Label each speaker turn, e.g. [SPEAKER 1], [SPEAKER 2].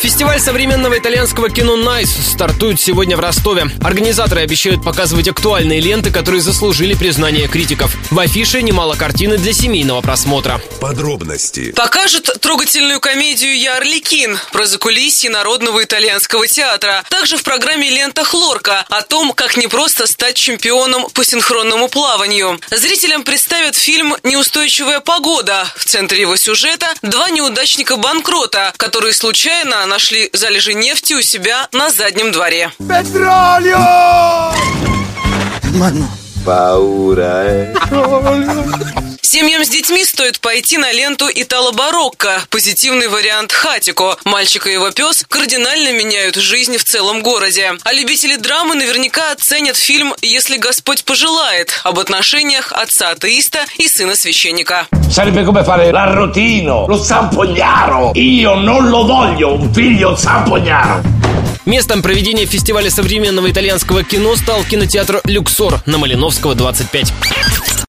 [SPEAKER 1] Фестиваль современного итальянского кино «NICE» стартует сегодня в Ростове. Организаторы обещают показывать актуальные ленты, которые заслужили признание критиков. В афише немало картины для семейного просмотра.
[SPEAKER 2] Подробности.
[SPEAKER 3] Покажут трогательную комедию «Я Арлекин» про закулисье народного итальянского театра. Также в программе «Лента Хлорка» о том, как непросто стать чемпионом по синхронному плаванию. Зрителям представят фильм «Неустойчивая погода». В центре его сюжета два неудачника-банкрота, которые случайно нашли залежи нефти у себя на заднем дворе.
[SPEAKER 4] Petrolio!
[SPEAKER 5] Mano.
[SPEAKER 4] Paura?
[SPEAKER 3] Семьям с детьми стоит пойти на ленту Итало-барокко, позитивный вариант Хатико. Мальчик и его пес кардинально меняют жизнь в целом городе. А любители драмы наверняка оценят фильм «Если Господь пожелает» об отношениях отца-атеиста и сына священника.
[SPEAKER 6] Sarebbe come fare l'arrotino, lo zampognaro. Io non lo voglio, un figlio zampognaro.
[SPEAKER 1] Местом проведения фестиваля современного итальянского кино стал кинотеатр «Люксор» на Малиновского, 25.